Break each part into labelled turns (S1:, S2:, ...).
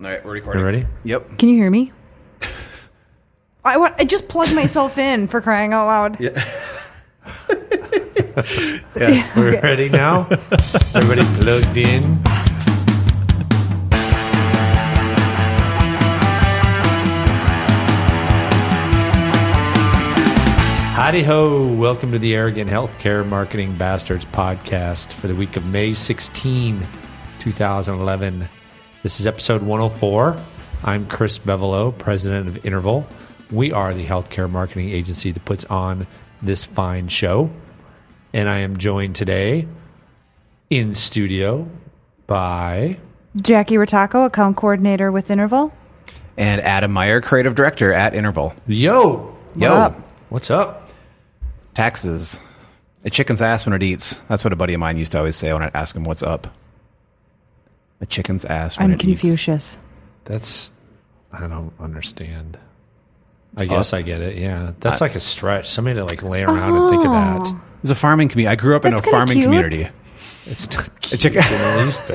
S1: All right, we're recording.
S2: You ready?
S1: Yep.
S3: Can you hear me? I, wa- I just plugged myself in for crying out loud. Yeah.
S1: Yes.
S2: We're ready now? Everybody plugged in? Howdy ho. Welcome to the Arrogant Healthcare Marketing Bastards podcast for the week of May 16, 2011. This is episode 104. I'm Chris Bevolo, president of Interval. We are the healthcare marketing agency that puts on this fine show. And I am joined today in studio by
S3: Jackie Rotako, account coordinator with Interval.
S1: And Adam Meyer, creative director at Interval.
S2: Yo.
S1: Yo.
S3: up?
S2: What's up?
S1: Taxes. A chicken's ass when it eats. That's what a buddy of mine used to always say when I'd ask him what's up. A chicken's ass when
S3: I'm
S1: it eats.
S3: Confucius.
S2: That's I don't understand. I guess I get it. Yeah, that's like a stretch. Somebody to like lay around and think of oh. that.
S3: Oh.
S1: It was a farming community. I grew up in
S3: That's
S1: a farming
S3: cute.
S1: community.
S2: It's not cute
S1: chicken-
S2: in the least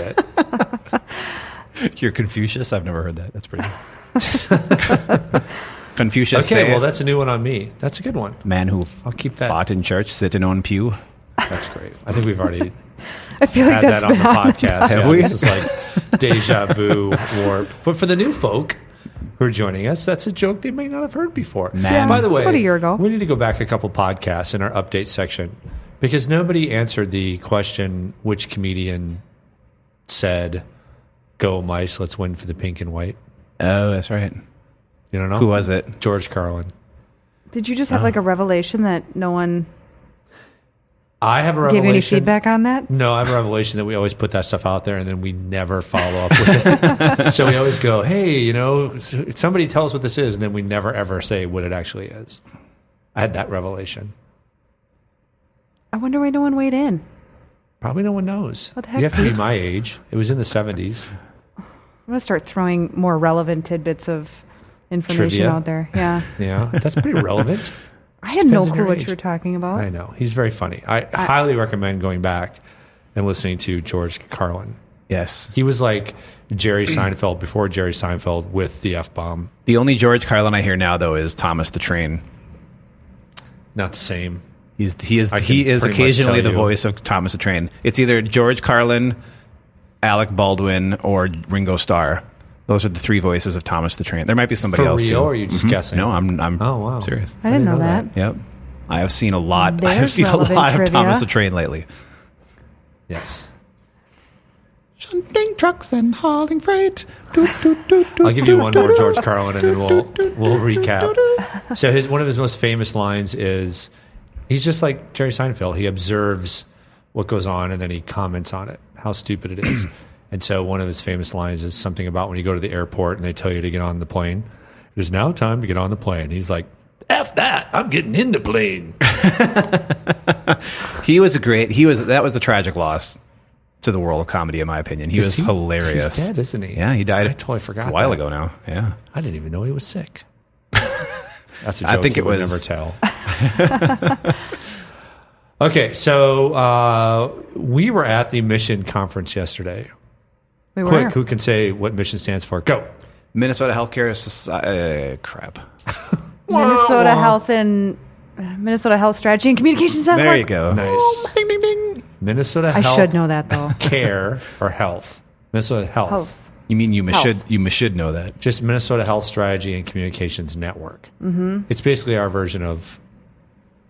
S2: bit.
S1: You're Confucius? I've never heard that. That's pretty Confucius.
S2: Okay, well that's a new one on me. That's a good one.
S1: man who
S2: I'll keep that.
S1: fought in church, sit in on pew.
S2: That's great. I think we've already
S3: I feel like
S2: had
S3: that's
S2: that on
S3: been
S2: the
S3: on.
S2: podcast.
S1: Have
S2: yeah,
S1: we?
S2: This is like deja vu warp. But for the new folk who are joining us, that's a joke they may not have heard before.
S1: Man.
S2: By the way,
S3: about a year ago.
S2: we need to go back a couple podcasts in our update section because nobody answered the question which comedian said, "Go mice, let's win for the pink and white."
S1: Oh, that's right.
S2: You don't know
S1: Who was it?
S2: George Carlin.
S3: Did you just have like a revelation that no one
S2: I have a revelation.
S3: you any feedback on that?
S2: No, I have a revelation that we always put that stuff out there and then we never follow up with it. so we always go, hey, you know, somebody tell us what this is. And then we never ever say what it actually is. I had that revelation.
S3: I wonder why no one weighed in.
S2: Probably no one knows.
S3: What the heck,
S2: you have to be my age. It was in the 70s.
S3: I'm going to start throwing more relevant tidbits of information
S2: Trivia.
S3: out there. Yeah.
S2: Yeah, that's pretty relevant.
S3: I had no clue what
S2: age.
S3: you were talking about.
S2: I know. He's very funny. I, highly recommend going back and listening to George Carlin.
S1: Yes.
S2: He was like Jerry Seinfeld before Jerry Seinfeld with the F bomb.
S1: The only George Carlin I hear now, though, is Thomas the Train.
S2: Not the same.
S1: He's he is
S2: I
S1: he is occasionally the
S2: you.
S1: voice of Thomas the Train. It's either George Carlin, Alec Baldwin, or Ringo Starr. Those are the three voices of Thomas the Train. There might be somebody
S2: For
S1: else
S2: real,
S1: too.
S2: or are you just mm-hmm. guessing?
S1: No, I'm I'm
S2: Oh, wow.
S1: serious.
S3: I didn't know that.
S1: Yep. I have seen a lot. I have seen a
S3: relevant
S1: lot of. Thomas the Train lately.
S2: Yes.
S1: Shunting trucks and hauling freight. Doot, doot, doot, doot,
S2: I'll give you one
S1: doot,
S2: more George Carlin, and then we'll
S1: doot, doot,
S2: we'll
S1: doot,
S2: recap.
S1: doot.
S2: So his one of his most famous lines is he's just like Jerry Seinfeld. He observes what goes on and then he comments on it, how stupid it is. and so one of his famous lines is something about when you go to the airport and they tell you to get on the plane. It is now time to get on the plane. He's like, "F that! I'm getting in the plane."
S1: He was a great. He was that was a tragic loss to the world of comedy, in my opinion. He
S2: Is
S1: was
S2: he-
S1: hilarious.
S2: He's dead, isn't he?
S1: Yeah, he died.
S2: I totally forgot
S1: a while
S2: that.
S1: ago now. Yeah.
S2: I didn't even know he was sick. That's a joke
S1: I think it was-
S2: never tell. okay, so uh, we were at the mission conference yesterday.
S3: We were.
S2: Quick, who can say what mission stands for? Go.
S1: Minnesota Healthcare Society. Uh, crap.
S3: Minnesota Health and Minnesota Health Strategy and Communications Network.
S1: There you go.
S2: Nice.
S1: Ding ding ding.
S2: Minnesota
S3: I
S2: Health
S3: should know that though.
S2: Care or Health. Minnesota Health.
S3: Health.
S1: You mean you
S3: Health.
S1: should you should know that?
S2: Just Minnesota Health Strategy and Communications Network. Mm-hmm. It's basically our version of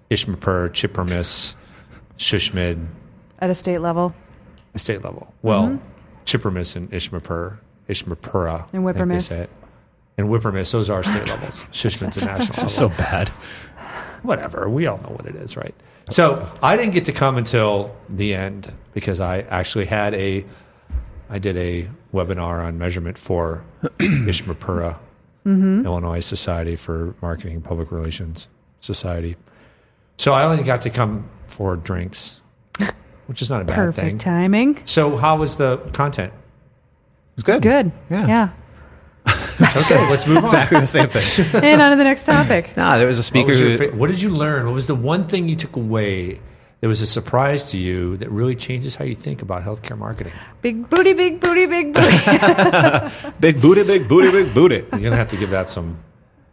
S2: Ishmapur, Chippermiss, Shushmid,
S3: At a state level.
S2: A state level. Well, Chippermiss and Ishmapur, Ishmapura,
S3: And Whippermiss.
S2: And Whippermiss, those are state levels. Shushman's a national level.
S1: So bad.
S2: Whatever, we all know what it is, right? So I didn't get to come until the end because I actually had a, I did a webinar on measurement for Ishmapura, Illinois Society for Marketing and Public Relations Society. So I only got to come for drinks, which is not a bad thing.
S3: Perfect
S2: thing.
S3: timing.
S2: So how was the content?
S1: It's good.
S3: Good.
S1: Yeah.
S3: Yeah.
S2: Okay, let's move on.
S1: Exactly the same thing.
S3: and on to the next topic.
S1: nah, there was a
S2: What,
S1: speaker
S2: was
S1: who
S2: fa- what did you learn? What was the one thing you took away that was a surprise to you that really changes how you think about healthcare marketing?
S3: Big booty, big booty, big booty.
S1: Big booty, big booty, big booty.
S2: You're going to have to give that some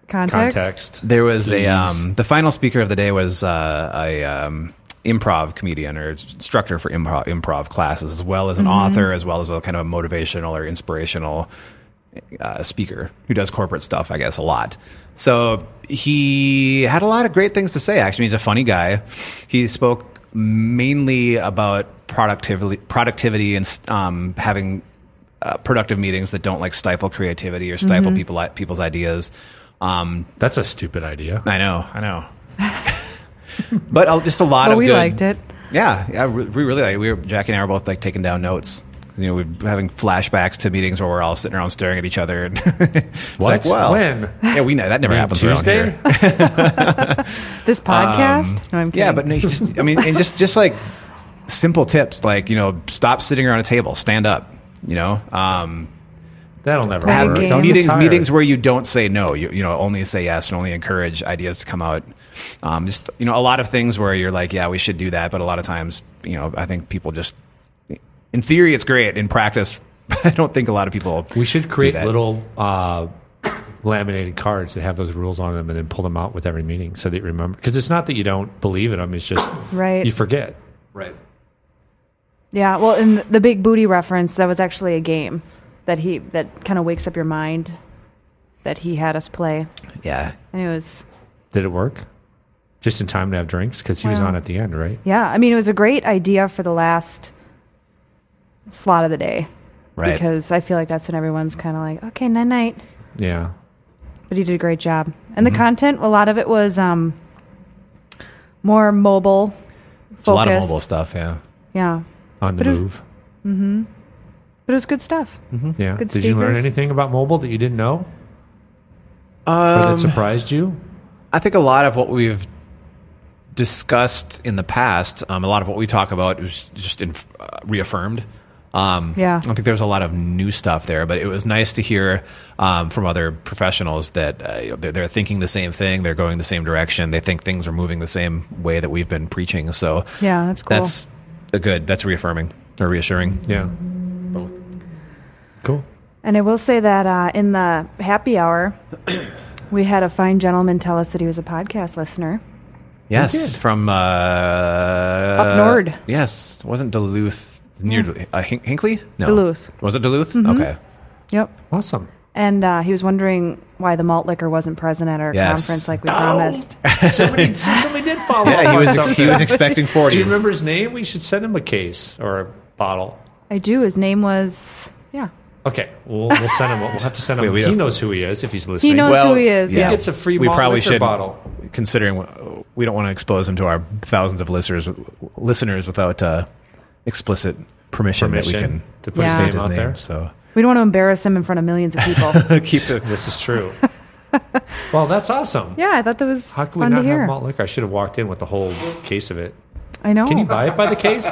S3: Context.
S2: context.
S1: There was a um, the final speaker of the day was uh, a um, improv comedian or instructor for improv improv classes, as well as an author, as well as a kind of a motivational or inspirational uh, speaker who does corporate stuff, I guess, a lot. So he had a lot of great things to say. Actually, he's a funny guy. He spoke mainly about productivity, productivity, and um, having uh, productive meetings that don't like stifle creativity or stifle people people's ideas. Um,
S2: That's a stupid idea.
S1: I know, I know. but uh, just a lot
S3: But
S1: of
S3: we
S1: good-
S3: liked it.
S1: Yeah, yeah, we we really like. We were Jackie and I were both like taking down notes. You know, we're having flashbacks to meetings where we're all sitting around staring at each other. And it's
S2: What?
S1: Like, well,
S2: When?
S1: Yeah, we know that never happens around here.
S3: This podcast? no, I'm kidding.
S1: Um, Yeah, but no, just, I mean, and just just like simple tips, like you know, stop sitting around a table, stand up. You know, um,
S2: That'll never
S3: Play a
S2: work.
S3: game.
S2: Don't get
S1: meetings meetings where you don't say no you, you know only say yes and only encourage ideas to come out um, just you know a lot of things where you're like yeah we should do that but a lot of times you know i think people just in theory it's great in practice i don't think a lot of people
S2: We should
S1: do
S2: create
S1: that.
S2: little uh, laminated cards that have those rules on them and then pull them out with every meeting so that you remember. Because it's not that you don't believe in them, it's just
S3: Right.
S2: you forget.
S1: right
S3: Yeah, well, in the- the big booty reference, that was actually a game that he that kind of wakes up your mind that he had us play,
S1: yeah
S3: and it was
S2: Did it work? Just in time to have drinks? Because he was on at the end, right?
S3: yeah. I mean, it was a great idea for the last slot of the day
S1: right
S3: because I feel like that's when everyone's kind of like, okay, night night.
S2: Yeah.
S3: But he did a great job, and
S1: Mm-hmm.
S3: the content, a lot of it was um more mobile.
S1: it's a lot of mobile stuff yeah
S3: Yeah,
S2: On the
S3: But
S2: Mm-hmm.
S3: but it was good stuff. Mm-hmm.
S2: Yeah.
S3: Good
S2: Did you learn anything about mobile that you didn't know? or
S1: um,
S2: that surprised you?
S1: I think a lot of what we've discussed in the past, um, a lot of what we talk about is just in, uh, reaffirmed. Um,
S3: Yeah.
S1: I don't think there's a lot of new stuff there, but it was nice to hear um, from other professionals that uh, they're, they're thinking the same thing, they're going the same direction, they think things are moving the same way that we've been preaching. So
S3: Yeah, that's cool.
S1: that's a good. That's reaffirming or reassuring.
S2: Yeah. Both. Cool.
S3: And I will say that uh, in the happy hour, we had a fine gentleman tell us that he was a podcast listener.
S1: Yes, from uh, up
S3: Nord.
S1: Yes, it wasn't Duluth near uh, Hin- Hinckley? No,
S3: Duluth.
S1: Was it Duluth? Okay.
S3: Yep.
S2: Awesome.
S3: And uh, he was wondering why the malt liquor wasn't present at our
S1: Yes.
S3: conference like we promised.
S2: somebody, somebody did follow
S1: Yeah,
S2: up
S1: he
S2: on
S1: was
S2: something.
S1: he was expecting forty.
S2: Do you remember his name? We should send him a case or a bottle.
S3: I do. His name was, yeah.
S2: Okay, we'll, we'll send him. We'll have to send him.
S1: Wait,
S2: he
S1: have-
S2: knows who he is if he's listening.
S3: He knows who he is. Yeah.
S2: He gets a free
S1: We probably should
S2: bottle.
S1: considering we don't want to expose him to our thousands of listeners listeners without uh, explicit permission, that we
S2: Permission
S1: can
S2: to put
S3: his name
S1: his
S2: out
S1: name.
S2: there?
S1: So
S3: We don't want to embarrass him in front of millions of people.
S1: keep the
S2: This is true. well, that's awesome.
S3: yeah, I thought that was
S2: How can we
S3: fun to
S2: not
S3: hear.
S2: have malt liquor? I should have walked in with the whole case of it.
S3: I know.
S2: Can you buy it by the case?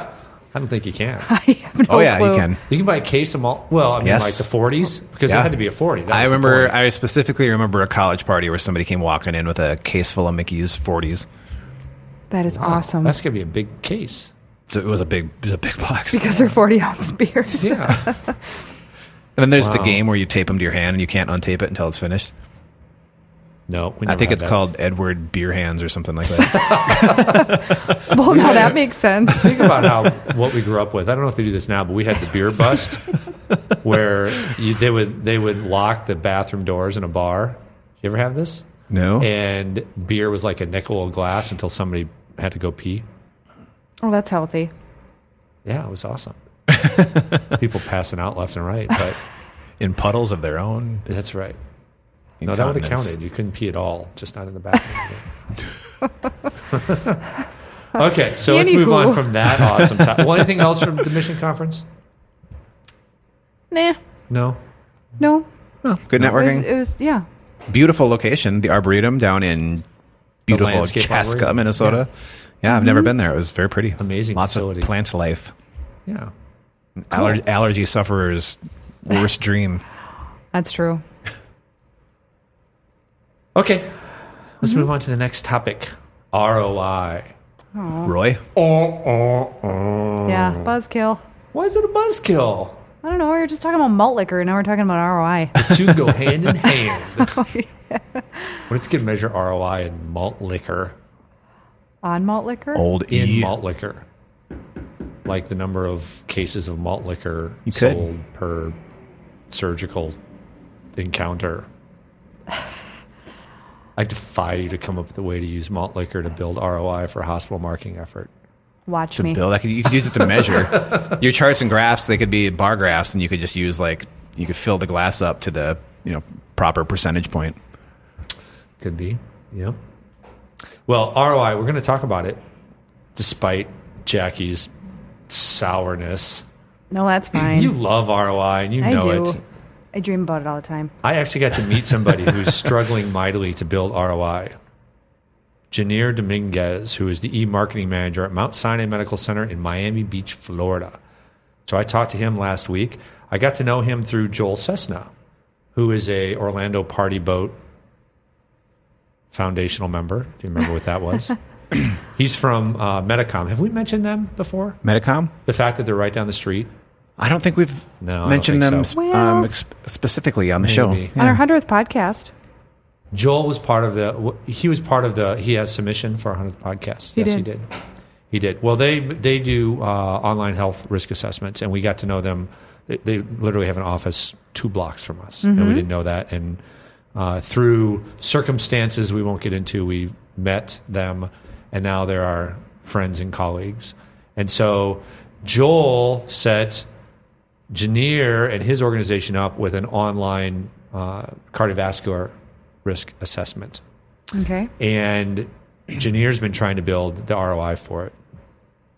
S2: I don't think you can.
S3: I have no
S1: Oh yeah,
S3: clue.
S1: you can.
S2: You can buy a case of malt. Well, I mean,
S1: Yes.
S2: like the forties, because
S1: Yeah.
S2: it had to be a forty. That
S1: I
S2: was the
S1: remember.
S2: point.
S1: I specifically remember a college party where somebody came walking in with a case full of Mickey's forties.
S3: That is awesome.
S2: That's gonna be a big case.
S1: So it was a big, it was a big box.
S3: because they're 40 ounce beers.
S2: Yeah.
S1: And then there's the game where you tape them to your hand and you can't untape it until it's finished.
S2: No, we
S1: I think it's
S2: that.
S1: called Edward Beer Hands or something like that.
S3: Well, now that makes sense.
S2: Think about how what we grew up with. I don't know if they do this now, but we had the beer bust, where you, they would they would lock the bathroom doors in a bar. You ever have this?
S1: no,
S2: And beer was like a nickel a glass until somebody had to go pee.
S3: Oh, that's healthy.
S2: Yeah, it was awesome. People passing out left and right, but
S1: in puddles of their own.
S2: that's right. No, that would have counted. You couldn't pee at all, just not in the bathroom. okay, so let's move on from that awesome time. Well, anything else from the mission conference?
S3: Nah,
S2: No.
S3: no.
S1: Oh, good
S3: It was,
S1: networking.
S3: it was, yeah.
S1: beautiful location, the Arboretum down in beautiful Chaska,
S2: arboretum.
S1: Minnesota. Yeah, I've never mm-hmm. been there. It was very pretty.
S2: Amazing
S1: Lots
S2: facility.
S1: of plant life.
S2: Yeah.
S1: Aller- allergy sufferers' worst dream.
S3: That's true.
S2: Okay, let's mm-hmm. move on to the next topic ROI.
S1: Roy,
S2: Oh, oh, oh.
S3: Yeah, buzzkill.
S2: Why is it a buzzkill?
S3: I don't know. We were just talking about malt liquor, and now we're talking about ROI.
S2: The two go hand in hand. Oh, what if you could measure ROI in malt liquor?
S3: On malt liquor?
S1: old
S2: In
S1: E.
S2: malt liquor. Like the number of cases of malt liquor
S1: You could.
S2: sold per surgical encounter. I defy you to come up with a way to use malt liquor to build ROI for a hospital marketing effort.
S3: Watch
S1: to
S3: me.
S1: build. I could, you could use it to measure your charts and graphs. They could be bar graphs, and you could just use like you could fill the glass up to the you know proper percentage point.
S2: Could be. Yeah. Well, ROI, we're going to talk about it despite Jackie's sourness.
S3: No, that's fine.
S2: You love ROI and you
S3: I
S2: know
S3: do.
S2: it.
S3: I dream about it all the time.
S2: I actually got to meet somebody who's struggling mightily to build ROI. Janir Dominguez, who is the e marketing manager at Mount Sinai Medical Center in Miami Beach, Florida. So I talked to him last week. I got to know him through Joel Cessna, who is a Orlando Party Boat foundational member, if you remember what that was. He's from uh, Medicom. Have we mentioned them before?
S1: Medicom.
S2: The fact that they're right down the street.
S1: I don't think we've
S2: No, I don't
S1: mentioned
S2: think
S1: them
S2: so.
S1: um,
S3: Well-
S1: ex- specifically on the show.
S2: Maybe.
S3: On our 100th podcast,
S2: Joel was part of the. He was part of the. He has submission for our hundredth podcast.
S3: He
S2: yes, he
S3: did.
S2: did. He did. Well, they they do uh, online health risk assessments, and we got to know them. They, they literally have an office two blocks from us, and we didn't know that. And uh, through circumstances we won't get into, we met them, and now they're our friends and colleagues. And so Joel set Janir and his organization up with an online uh, cardiovascular risk assessment.
S3: okay.
S2: And Janir's been trying to build the ROI for it.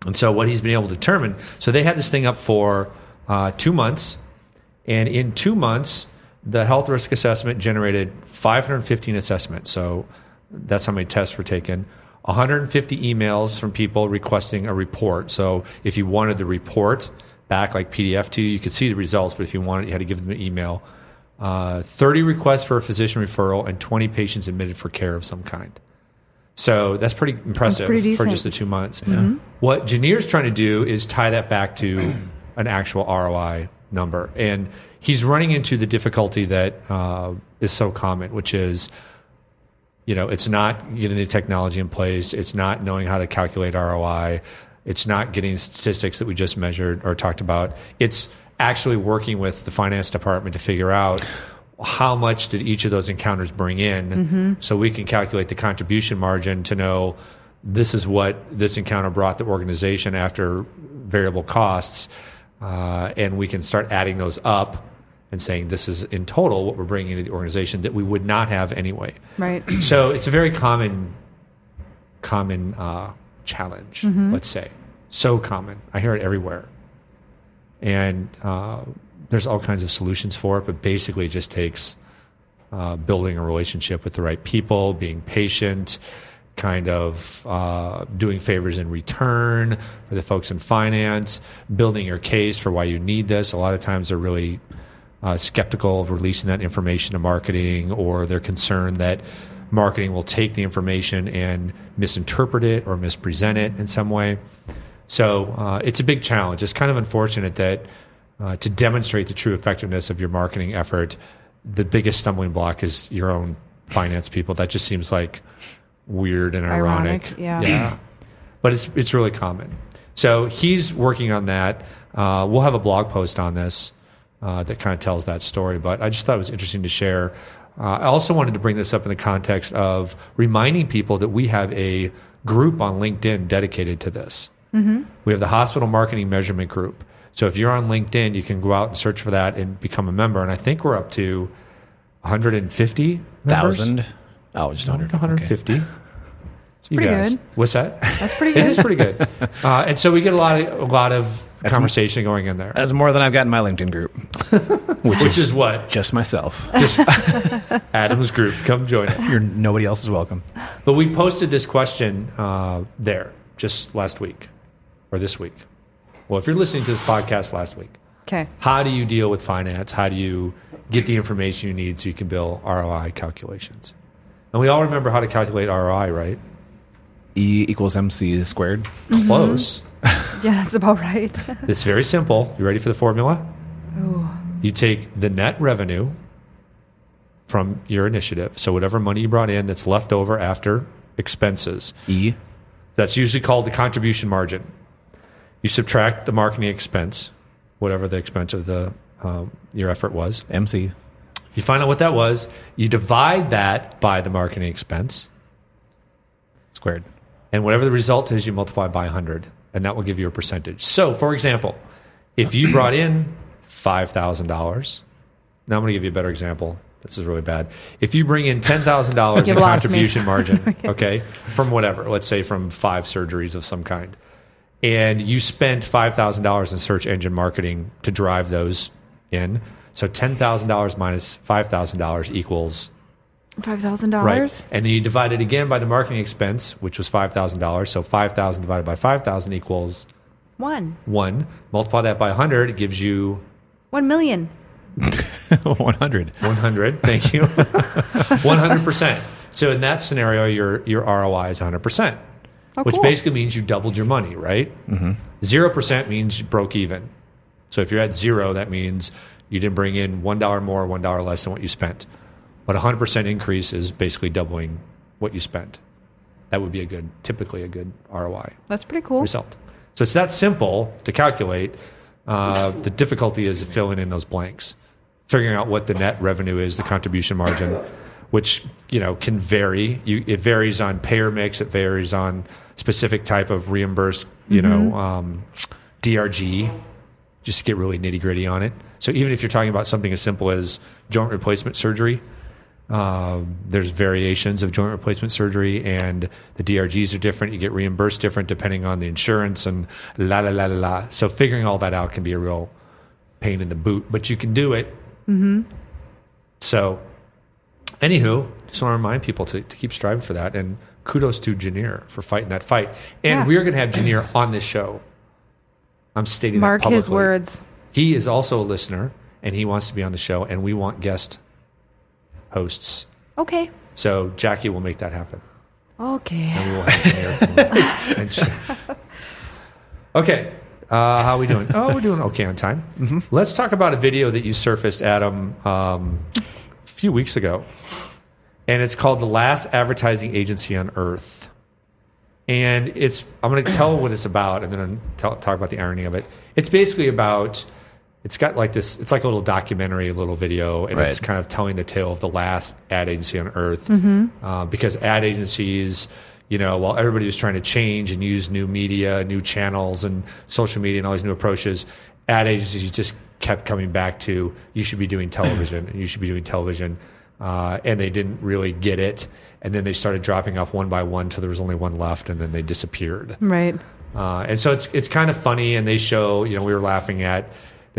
S2: And so what he's been able to determine, so they had this thing up for uh, two months. And in two months, the health risk assessment generated 515 assessments. So that's how many tests were taken. 150 emails from people requesting a report. So if you wanted the report back like PDF to you, you could see the results, but if you wanted, you had to give them an email. Uh, 30 requests for a physician referral and 20 patients admitted for care of some kind. So that's pretty impressive
S3: pretty
S2: for just the two months. What Janir's trying to do is tie that back to an actual ROI number. And he's running into the difficulty that uh, is so common, which is, you know, it's not getting the technology in place. It's not knowing how to calculate ROI. It's not getting the statistics that we just measured or talked about. It's actually working with the finance department to figure out how much did each of those encounters bring in so we can calculate the contribution margin to know this is what this encounter brought the organization after variable costs uh, and we can start adding those up and saying this is in total what we're bringing into the organization that we would not have anyway
S3: Right.
S2: so it's a very common common uh, challenge let's say. So common. I hear it everywhere. And uh, there's all kinds of solutions for it but basically it just takes uh, building a relationship with the right people being patient kind of uh, doing favors in return for the folks in finance building your case for why you need this. A lot of times they're really uh, skeptical of releasing that information to marketing, or they're concerned that marketing will take the information and misinterpret it or mispresent it in some way. So uh, it's a big challenge. It's kind of unfortunate that uh, to demonstrate the true effectiveness of your marketing effort, the biggest stumbling block is your own finance people. That just seems like weird and ironic.
S3: Ironic, yeah.
S2: yeah. But it's it's really common. So he's working on that. Uh, we'll have a blog post on this uh, that kind of tells that story. But I just thought it was interesting to share. Uh, I also wanted to bring this up in the context of reminding people that we have a group on LinkedIn dedicated to this. Mm-hmm. We have the Hospital Marketing Measurement Group. So if you're on LinkedIn, you can go out and search for that and become a member. And I think we're up to 150
S1: thousand. Oh, just hundred.
S2: 150. You
S3: pretty
S2: guys.
S3: good.
S2: What's that?
S3: That's pretty good.
S2: it is pretty good. Uh, and so we get a lot of a lot of conversation going in there.
S1: That's more than I've got in my LinkedIn group, which,
S2: Which is what?
S1: just myself.
S2: Just Adam's group. Come join it.
S1: You're nobody else is welcome.
S2: But we posted this question uh, there just last week or this week. Well, if you're listening to this podcast last week,
S3: Okay.
S2: how do you deal with finance? How do you get the information you need so you can build ROI calculations? And we all remember how to calculate ROI, right?
S1: E equals MC squared.
S2: Close.
S3: Yeah, that's about right.
S2: It's very simple. You ready for the formula? You take the net revenue from your initiative. So whatever money you brought in that's left over after expenses.
S1: E.
S2: That's usually called the contribution margin. You subtract the marketing expense, whatever the expense of the um, your effort was.
S1: MC.
S2: You find out what that was. You divide that by the marketing expense,
S1: Squared.
S2: and whatever the result is, you multiply by 100, and that will give you a percentage. So, for example, if you brought in $5,000, now I'm going to give you a better example. This is really bad. If you bring in $10,000 in
S3: You've lost me.
S2: contribution margin, okay, from whatever, let's say from five surgeries of some kind, and you spent $5,000 in search engine marketing to drive those in, so $10,000 minus $5,000 equals
S3: Five thousand dollars.
S2: Right.
S3: dollars.
S2: And then you divide it again by the marketing expense, which was $5,000. So 5,000 divided by 5,000 equals
S3: One.
S2: 1. Multiply that by 100, it gives you
S3: One million.
S1: 100.
S2: 100. Thank you. 100%. So in that scenario, your, your ROI is 100%,
S3: Oh,
S2: which
S3: cool.
S2: basically means you doubled your money, right? Mm-hmm. 0% means you broke even. So if you're at zero, that means you didn't bring in $1 more, $1 less than what you spent. But 100% increase is basically doubling what you spent. That would be a good, typically a good ROI
S3: That's pretty cool.
S2: result. So it's that simple to calculate. Uh, the difficulty is filling in those blanks, figuring out what the net revenue is, the contribution margin, which you know can vary. You, it varies on payer mix. It varies on specific type of reimbursed, you know, um, DRG. Just to get really nitty gritty on it. So even if you're talking about something as simple as joint replacement surgery, um, there's variations of joint replacement surgery, and the DRGs are different. You get reimbursed different depending on the insurance, and la la la la la. So figuring all that out can be a real pain in the boot, but you can do it. Mm-hmm. So, anywho, just want to remind people to, to keep striving for that, and kudos to Janir for fighting that fight. And
S3: Yeah.
S2: we are going to have Janir on this show. I'm stating
S3: Mark
S2: that
S3: his words.
S2: He is also a listener, and he wants to be on the show, and we want guest hosts.
S3: Okay.
S2: So Jackie will make that happen.
S3: Okay.
S2: And we will have Mayor and Sh- Okay. Uh, how are we doing? Oh, we're doing okay on time. Let's talk about a video that you surfaced, Adam, um, a few weeks ago. And it's called The Last Advertising Agency on Earth. And it's, I'm going to tell what it's about and then I'll tell, talk about the irony of it. It's basically about, it's got like this, it's like a little documentary, a little video, and
S1: Right.
S2: it's kind of telling the tale of the last ad agency on earth. Uh, because ad agencies, you know, while everybody was trying to change and use new media, new channels, and social media and all these new approaches, ad agencies just kept coming back to you should be doing television and you should be doing television. Uh, and they didn't really get it. And then they started dropping off one by one till there was only one left, and then they disappeared.
S3: Right.
S2: Uh, and so it's it's kind of funny, and they show you know we were laughing at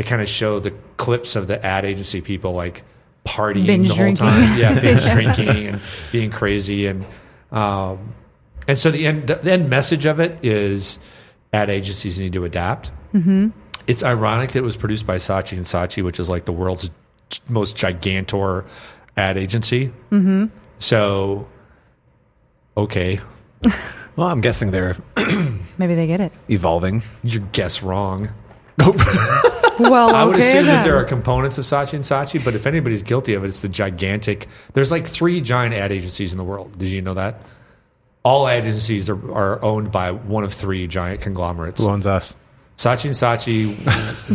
S2: they kind of show the clips of the ad agency people like partying
S3: Binge
S2: the whole
S3: drinking.
S2: time, yeah, binge drinking and being crazy, and um, and so the end the end message of it is ad agencies need to adapt. Mm-hmm. It's ironic that it was produced by Saatchi and Saatchi, which is like the world's most gigantor ad agency. Mm-hmm. So, okay,
S1: Well, I'm guessing they're
S3: Maybe they get it.
S1: evolving.
S2: you guess wrong.
S3: Well,
S2: I would
S3: okay
S2: assume that
S3: then.
S2: there are components of Saatchi and Saatchi, but if anybody's guilty of it, it's the gigantic. There's like three giant ad agencies in the world. Did you know that? All ad agencies are, are owned by one of three giant conglomerates.
S1: Who owns us?
S2: Saatchi and Saatchi,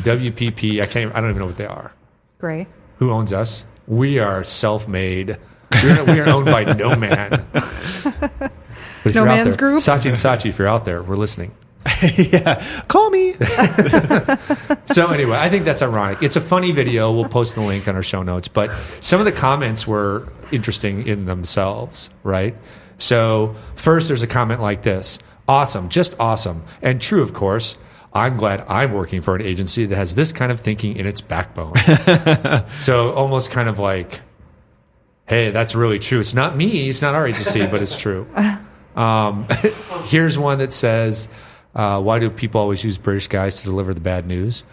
S2: WPP. I can't. I don't even know what they are.
S3: Grey.
S2: Who owns us? We are self-made. We're, we are owned by no man. But if
S3: No
S2: you're out
S3: Man's
S2: there,
S3: Group?
S2: Saatchi and Saatchi, if you're out there, we're listening.
S1: yeah. Call me.
S2: So anyway, I think that's ironic. It's a funny video. We'll post the link on our show notes. But some of the comments were interesting in themselves, right? So first, there's a comment like this: "Awesome, just awesome, and true, of course." I'm glad I'm working for an agency that has this kind of thinking in its backbone. so almost kind of like, hey, that's really true. It's not me. It's not our agency, but it's true. Um, here's one that says, uh, "Why do people always use British guys to deliver the bad news?"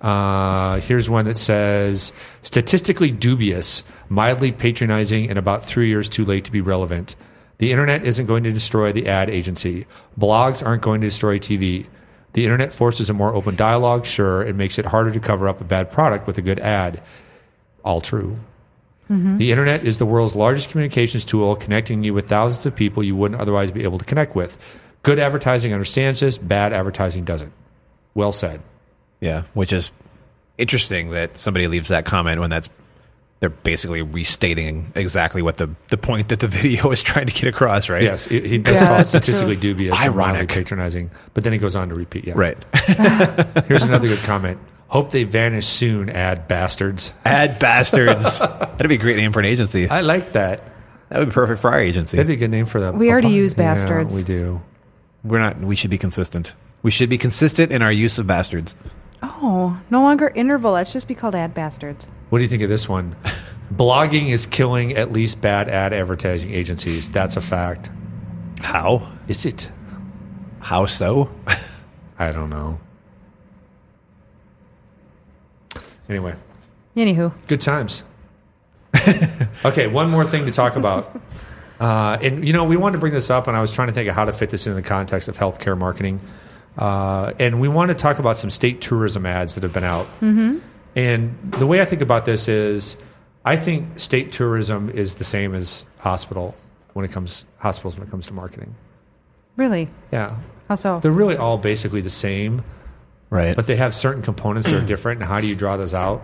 S2: Uh, here's one that says, "Statistically dubious, mildly patronizing, and about three years too late to be relevant." The internet isn't going to destroy the ad agency. Blogs aren't going to destroy TV. The internet forces a more open dialogue, sure. It makes it harder to cover up a bad product with a good ad. All true. The internet is the world's largest communications tool, connecting you with thousands of people you wouldn't otherwise be able to connect with. Good advertising understands this, bad advertising doesn't. Well said.
S1: Yeah, which is interesting that somebody leaves that comment when that's they're basically restating exactly what the the point that the video is trying to get across, right?
S2: Yes, he he does
S3: Yeah,
S2: call it statistically
S3: true.
S2: dubious, and mildly
S1: Ironic.
S2: patronizing, but then he goes on to repeat. Yeah,
S1: Right.
S2: Here's another good comment. Hope they vanish soon, ad bastards.
S1: Ad bastards. That'd be a great name for an agency.
S2: I like that.
S1: That would be perfect for our agency.
S2: That'd be a good name for them.
S3: We already use bastards.
S2: we do.
S1: We're not. We should be consistent. We should be consistent in our use of bastards.
S3: Oh, no longer interval. Let's just be called ad bastards.
S2: What do you think of this one? Blogging is killing at least bad ad advertising agencies. That's a fact.
S1: How?
S2: Is it?
S1: How so?
S2: I don't know. Anyway,
S3: Anywho,
S2: good times. okay, one more thing to talk about. Uh, and, you know, we wanted to bring this up, and I was trying to think of how to fit this in the context of healthcare marketing. Uh, and we want to talk about some state tourism ads that have been out. Mm-hmm. And the way I think about this is I think state tourism is the same as hospital when it comes hospitals when it comes to marketing.
S3: really?
S2: Yeah.
S3: How so?
S2: They're really all basically the same.
S1: Right.
S2: but they have certain components that are different. And how do you draw those out?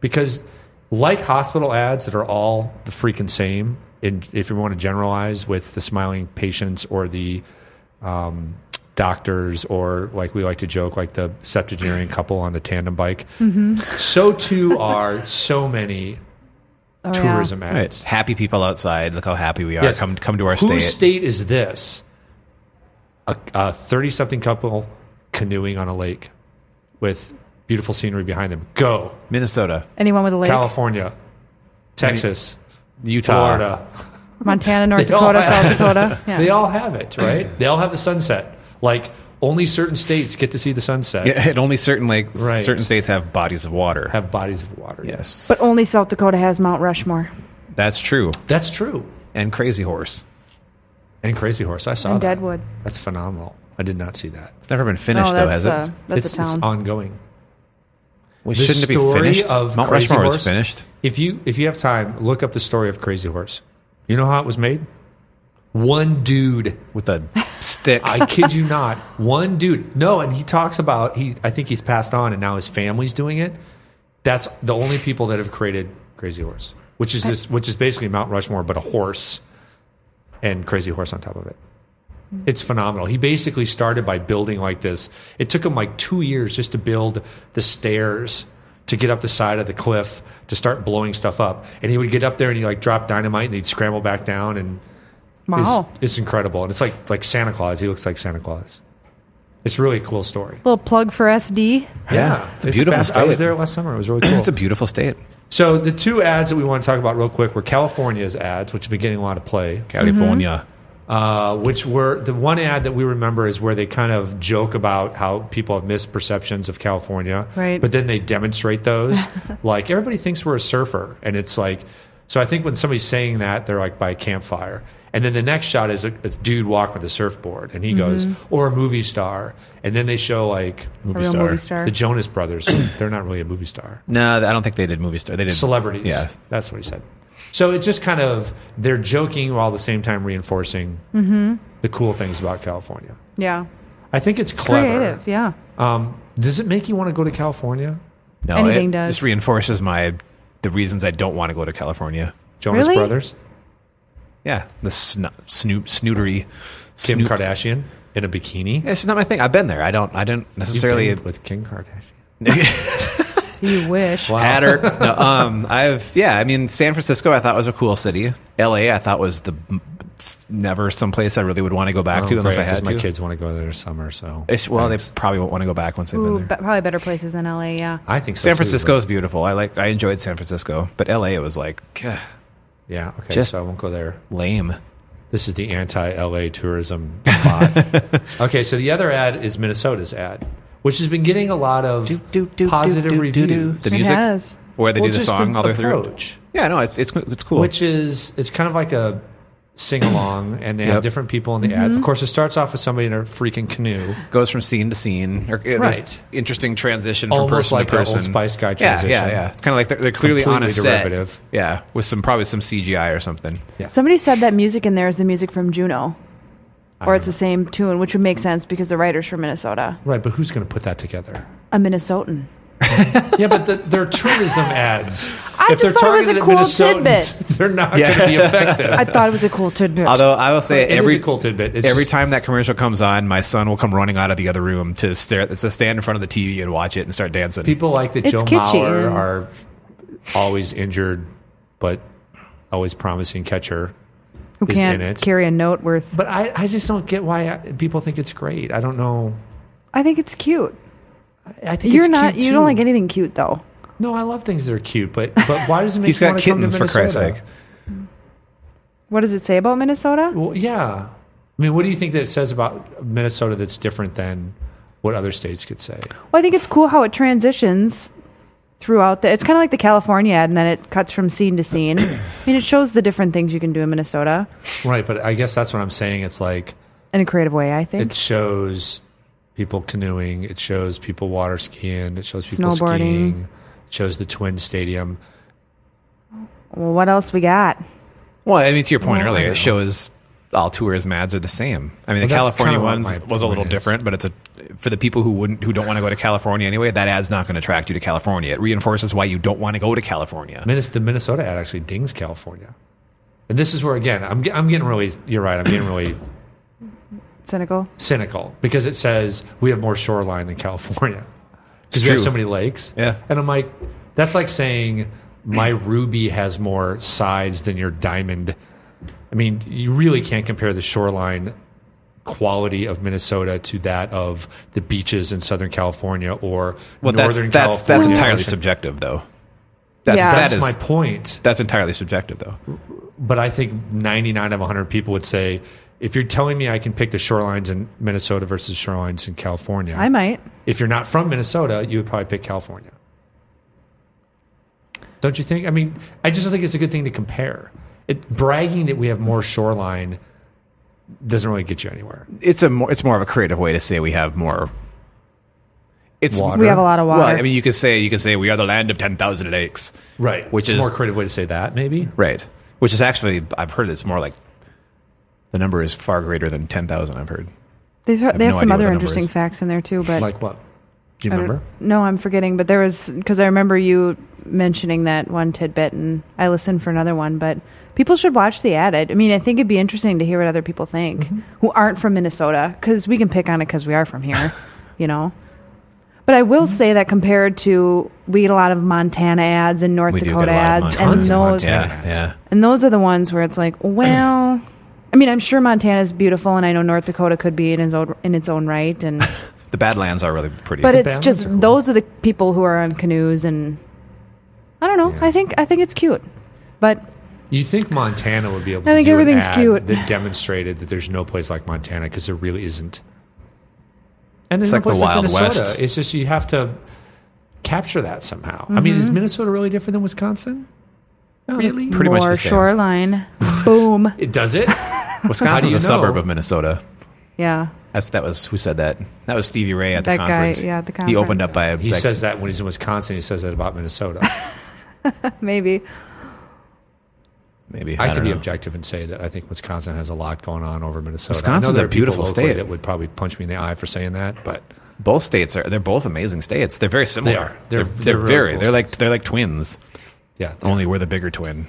S2: Because, like hospital ads that are all the freaking same, in, if you want to generalize with the smiling patients or the um, doctors, or like we like to joke, like the septuagenarian couple on the tandem bike, so too are so many
S3: Oh, yeah.
S2: tourism
S1: right.
S2: ads.
S1: Happy people outside. Look how happy we are.
S2: Yes.
S1: Come come to our
S2: Whose
S1: state.
S2: state is this? A thirty-something couple canoeing on a lake with beautiful scenery behind them. Go.
S1: Minnesota,
S3: Anyone with a lake?
S2: California, Texas,
S1: Utah.
S2: Florida.
S3: Montana, North
S2: They all
S3: Dakota, South
S2: it.
S3: Dakota. Yeah.
S2: They all have it, right? they all have the sunset. Like only certain states get to see the sunset.
S1: Yeah, and only certain like
S2: Right.
S1: certain states have bodies of water.
S2: Have bodies of water.
S1: yes,
S3: but only South Dakota has Mount Rushmore
S1: that's true.
S2: that's true.
S1: And Crazy Horse.
S2: And Crazy Horse, I saw
S3: and
S2: that.
S3: Deadwood.
S2: That's phenomenal. I did not see that.
S1: It's never been finished
S3: no,
S1: though,
S3: that's
S1: has it?
S3: uh, that's
S2: it's,
S3: a town.
S2: it's ongoing.
S1: Well,
S2: the
S1: shouldn't it be
S2: story
S1: finished?
S2: of
S1: Mount
S2: Crazy
S1: Rushmore was
S2: Horse?
S1: finished
S2: If you if you have time, look up the story of Crazy Horse. You know how it was made? One dude
S1: with a stick.
S2: I kid you not. One dude. No, and he talks about he. I think he's passed on, and now his family's doing it. That's the only people that have created Crazy Horse, which is this, which is basically Mount Rushmore, but a horse and Crazy Horse on top of it. Mm-hmm. It's phenomenal. He basically started by building like this. It took him like two years just to build the stairs to get up the side of the cliff to start blowing stuff up. And he would get up there and he like drop dynamite and he'd scramble back down and
S3: wow.
S2: it's, it's incredible. And it's like like Santa Claus. He looks like Santa Claus. It's really a cool story.
S3: Little plug for SD.
S2: Yeah,
S1: it's a beautiful
S2: fast- I was there last summer. It was really cool.
S1: it's a beautiful state.
S2: so the two ads that we want to talk about real quick were California's ads, which have been getting a lot of play.
S1: California. Mm-hmm.
S2: Uh, which were the one ad that we remember is where they kind of joke about how people have misperceptions of California,
S3: Right.
S2: But then they demonstrate those. like everybody thinks we're a surfer, and it's like. So I think when somebody's saying that, they're like by a campfire, and then the next shot is a, a dude walking with a surfboard, and he goes, or a movie star, and then they show like
S3: A real movie star.
S2: the Jonas Brothers. they're not really a movie star
S1: No, I don't think they did movie star. They did
S2: celebrities.
S1: Yeah,
S2: that's what he said. So it's just kind of they're joking while at the same time reinforcing
S3: Mm-hmm.
S2: the cool things about California.
S3: Yeah.
S2: I think it's clever.
S3: Creative. Yeah.
S2: Um, does it make you want to go to California?
S1: no,
S3: Anything
S1: it
S3: does.
S1: Just reinforces my the reasons I don't want to go to California.
S2: Jonas
S3: Really?
S2: Brothers,
S1: Yeah, the sno- snoop snootery.
S2: Kim
S1: snoop-
S2: Kardashian in a bikini.
S1: It's not my thing. I've been there. I don't. I don't
S2: You've
S1: necessarily
S2: been with Kim Kardashian.
S3: You wish.
S1: had her. No, um, I've yeah. I mean, San Francisco. I thought was a cool city. L.A. I thought was the it's never someplace I really would want to go back to unless I had
S2: Oh, my
S1: to.
S2: kids want to go there this summer. So
S1: It's, well, they probably won't want to go back once they've
S3: Ooh,
S1: been there.
S3: probably better places than LA. Yeah.
S2: I think so
S1: San Francisco
S2: but-
S1: is beautiful. I like. I enjoyed San Francisco, but L.A. It was like gah,
S2: yeah. Okay,
S1: Just-
S2: so I won't go there.
S1: lame.
S2: This is the anti-LA tourism spot. okay, so the other ad is Minnesota's ad, which has been getting a lot of positive reviews.
S1: The
S3: It
S1: music,
S3: has.
S1: where they
S2: Well,
S1: do the
S2: just
S1: song all the way through. Yeah, no, it's it's it's cool.
S2: which is it's kind of like a sing along, and they have different people in the
S3: Mm-hmm.
S2: ads. Of course, it starts off with somebody in a freaking canoe.
S1: Goes from scene to scene. Or, uh, this
S2: Right.
S1: Interesting transition from
S2: Almost
S1: person
S2: like
S1: to
S2: a
S1: person.
S2: Old Spice Guy
S1: Yeah,
S2: transition.
S1: yeah, yeah. yeah. It's kind of like they're, they're clearly on a
S2: Completely
S1: set. Yeah, with some probably some CGI or something.
S3: Somebody said that music in there is the music from Juno, or
S2: I
S3: it's the same tune, which would make sense because the writer's from Minnesota.
S2: Right, but who's going to put that together?
S3: A Minnesotan.
S2: Yeah, but the, they're tourism ads.
S3: I
S2: if they're
S3: just thought it was
S2: targeted
S3: a
S2: at
S3: cool
S2: Minnesotans,
S3: tidbit.
S2: they're not
S1: Yeah.
S2: going to be effective.
S3: I thought it was a cool tidbit.
S1: Although I will say
S2: It is
S1: every
S2: a cool tidbit. It's
S1: every
S2: just-
S1: time that commercial comes on, my son will come running out of the other room to stare to stand in front of the TV and watch it and start dancing.
S2: people like that
S3: It's
S2: Joe
S3: kitschy,
S2: Mauer are always injured, but always promising catcher.
S3: Who
S2: is in
S3: can't
S2: it.
S3: carry a note worth?
S2: But I, I just don't get why I, people think it's great. I don't know.
S3: I think it's cute.
S2: I think
S3: You're
S2: it's
S3: not.
S2: cute
S3: You
S2: too.
S3: don't like anything cute though.
S2: No, I love things that are cute, but but why does it make
S1: He's
S2: you
S1: got
S2: want to come to
S1: kittens for Christ's
S2: Minnesota?
S1: sake.
S3: What does it say about Minnesota?
S2: Well, yeah. I mean, what do you think that it says about Minnesota that's different than what other states could say?
S3: Well, I think it's cool how it transitions throughout the. It's kind of like the California ad, and then it cuts from scene to scene. I mean, it shows the different things you can do in Minnesota
S2: Right, but I guess that's what I'm saying. It's like
S3: in a creative way. I think.
S2: it shows people canoeing, it shows people water skiing, it shows people
S3: Snowboarding.
S2: skiing, it shows the Twin Stadium.
S3: well, what else we got?
S1: Well, I mean, to your point
S2: Well,
S1: earlier, it shows all tourism ads are the same. I mean, the
S2: Well, that's
S1: California
S2: kinda
S1: ones was a little
S2: is.
S1: different, but it's a for the people who wouldn't who don't want to go to California anyway. That ad's not going to attract you to California. It reinforces why you don't want to go to California.
S2: The Minnesota ad actually dings California. And this is where, again, I'm, ge- I'm getting really, you're right, I'm getting really
S3: Cynical.
S2: cynical because it says we have more shoreline than California because
S1: It's
S2: we have so many lakes.
S1: Yeah.
S2: and I'm like, that's like saying my ruby has more sides than your diamond. I mean, you really can't compare the shoreline quality of Minnesota to that of the beaches in Southern California or
S1: Well, that's
S2: Northern
S1: that's that's
S2: California.
S1: entirely
S2: Ocean.
S1: subjective, though. That's
S3: Yeah.
S1: that
S2: That's my point.
S1: that's entirely subjective, though.
S2: But I think 99 of 100 people would say, if you're telling me I can pick the shorelines in Minnesota versus shorelines in California,
S3: I might.
S2: if you're not from Minnesota, you would probably pick California. Don't you think? I mean, I just don't think it's a good thing to compare. It, bragging that we have more shoreline doesn't really get you anywhere.
S1: It's a more it's more of a creative way to say we have more. It's
S2: Water.
S3: We have a lot of water.
S1: Well, I mean, you could say you could say we are the land of ten thousand lakes,
S2: Right.
S1: Which
S2: It's a
S1: is
S2: more creative way to say that, maybe.
S1: right? Which is actually I've heard it's more like the number is far greater than ten thousand. I've heard.
S3: they,
S1: have
S3: they have
S1: no
S3: some other interesting facts in there too. But
S2: Like what? Do you
S3: I don't-
S2: remember?
S3: No, I'm forgetting. But there was because I remember you mentioning that one tidbit, and I listened for another one. But people should watch the ad. I mean, I think it'd be interesting to hear what other people think
S1: Mm-hmm.
S3: who aren't from Minnesota, because we can pick on it because we are from here, you know. But I will
S1: Mm-hmm.
S3: say that compared to we get a lot of Montana ads and North
S1: We
S3: Dakota
S1: get a lot of
S3: ads, and those.
S1: Yeah, yeah.
S3: and those are the ones where it's like, well, I mean, I'm sure Montana is beautiful, and I know North Dakota could be in its own in its own right, and
S1: The Badlands are really pretty.
S3: but it's just
S2: are cool.
S3: those are the people who are on canoes, and I don't know.
S2: Yeah.
S3: I think I think it's cute, but
S2: You think Montana would be able
S3: I
S2: to
S3: think
S2: do an
S3: everything's
S2: ad
S3: cute.
S2: that demonstrated that there's no place like Montana because there really isn't. And
S1: It's
S2: no
S1: like the
S2: place like
S1: Wild
S2: Minnesota.
S1: West.
S2: It's just you have to capture that somehow. I
S3: Mm-hmm.
S2: mean, is Minnesota really different than Wisconsin?
S1: No, they're
S2: really?
S1: pretty much
S3: more
S1: the same.
S3: shoreline. Boom.
S2: It does it.
S1: Wisconsin's
S2: you
S1: a suburb of Minnesota.
S3: Yeah.
S1: That's that was who said that. That was Stevie Ray at the
S3: That guy,
S1: conference.
S3: yeah, at the
S1: He opened up by
S2: He
S1: like,
S2: says that when he's in Wisconsin. He says that about Minnesota.
S3: Maybe.
S1: Maybe
S2: I,
S1: I,
S2: could be
S1: know.
S2: objective and say that I think Wisconsin has a lot going on over Minnesota.
S1: Wisconsin's
S2: I know there
S1: a beautiful state.
S2: that would probably punch me in the eye for saying that, but
S1: Both states are they're both amazing states. They're very similar.
S2: They are.
S1: They're
S2: They're-
S1: they're,
S2: they're really
S1: very
S2: cool
S1: they're like they're like twins.
S2: yeah, they're-
S1: Only we're the bigger twin,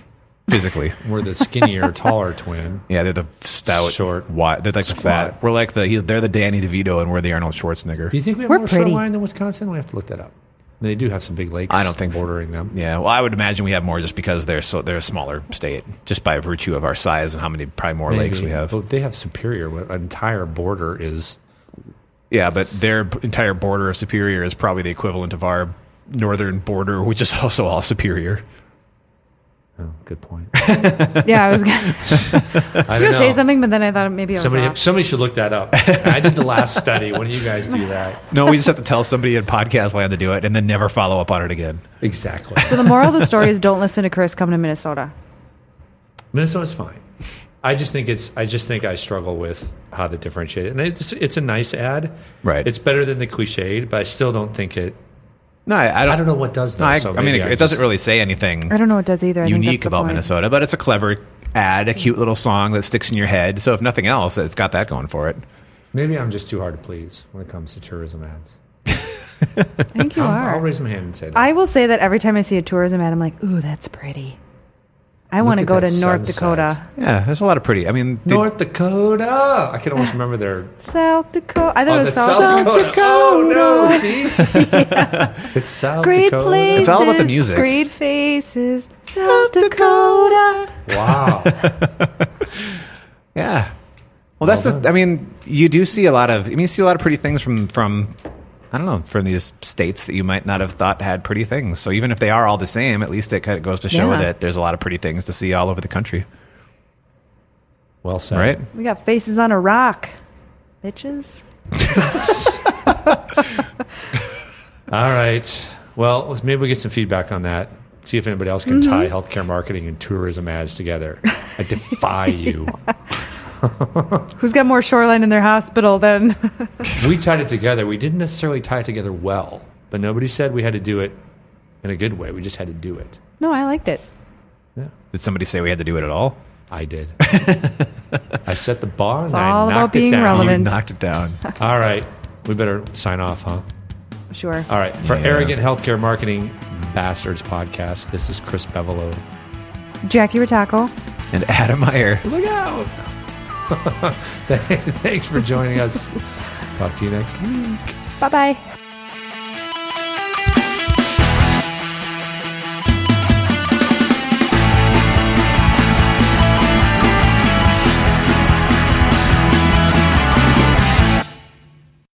S1: physically.
S2: we're the skinnier, taller twin.
S1: Yeah, they're the stout,
S2: Short,
S1: wide. They're like the fat. We're like the they're the Danny DeVito, and we're the Arnold Schwarzenegger.
S2: Do you think we have
S3: We're
S2: more
S3: pretty.
S2: shoreline than Wisconsin? We have to look that up. I mean, they do have some big lakes.
S1: I don't think so.
S2: bordering them.
S1: Yeah, well, I would imagine we have more just because they're so they're a smaller state, just by virtue of our size and how many probably more lakes we have.
S2: But they have Superior. An entire border is.
S1: Yeah, but their entire border of Superior is probably the equivalent of our northern border, which is also all Superior.
S2: Oh, good point.
S3: Yeah, I was gonna, I
S2: I
S3: was
S2: don't
S3: gonna say something, but then I thought maybe I was
S2: Somebody,
S3: off.
S2: somebody should look that up. I did the last study. When do you guys do that?
S1: No, we just have to tell somebody in podcast land to do it, and then never follow up on it again.
S2: Exactly.
S3: So the moral of the story is don't listen to Chris come to Minnesota.
S2: Minnesota's fine. I just think it's. I just think I struggle with how to differentiate it, and it's it's a nice ad.
S1: Right.
S2: It's better than the cliched, but I still don't think it.
S1: No, I, I don't.
S2: I don't know what does though.
S1: No, I,
S2: so
S1: I mean,
S2: maybe
S1: it,
S2: I
S1: it doesn't really say anything
S3: I don't know what does either. I
S1: unique about
S3: point.
S1: Minnesota, but it's a clever ad, a cute little song that sticks in your head. So if nothing else, it's got that going for it.
S2: Maybe I'm just too hard to please when it comes to tourism ads.
S3: I think you
S2: I'll,
S3: are.
S2: I'll raise my hand and say that.
S3: I will say that every time I see a tourism ad, I'm like, ooh, that's pretty. I want to go to North
S2: sunset.
S3: Dakota.
S1: Yeah, there's a lot of pretty. I mean, they-
S2: North Dakota. I can almost remember their.
S3: South Dakota. I thought
S2: Oh,
S3: it was
S2: that's
S3: South,
S2: South Dakota. Oh no! See, it's South
S3: Great
S2: Dakota.
S3: places.
S1: It's all about the music.
S3: Great faces. South Dakota.
S2: Wow.
S1: yeah. Well, that's
S2: Well
S1: the. I mean, you do see a lot of. I mean, you see a lot of pretty things from from. I don't know from these states that you might not have thought had pretty things. So even if they are all the same, at least it kind of goes to show
S3: Yeah.
S1: that there's a lot of pretty things to see all over the country,
S2: Well said.
S1: right?
S3: We got faces on a rock. Bitches.
S2: All right. Well, let's- maybe we get some feedback on that. See if anybody else can mm-hmm. tie healthcare marketing and tourism ads together. I defy you.
S3: Who's got more shoreline in their hospital than.
S2: We tied it together. We didn't necessarily tie it together well, but nobody said we had to do it in a good way. We just had to do it.
S3: no, I liked it. Yeah.
S1: Did somebody say we had to do it at all?
S2: I did. I set the bar and
S3: It's
S2: I
S3: all
S2: knocked
S3: about
S2: it
S3: being
S2: down.
S3: relevant.
S1: You knocked it down.
S2: All right. We better sign off, huh?
S3: Sure.
S2: All right. For
S1: Yeah.
S2: Arrogant Healthcare Marketing Bastards podcast, this is Chris Bevolo.
S3: Jackie Rataco.
S1: And Adam Meyer.
S2: Look out. Thanks for joining us. Talk to you next week.
S3: Bye bye.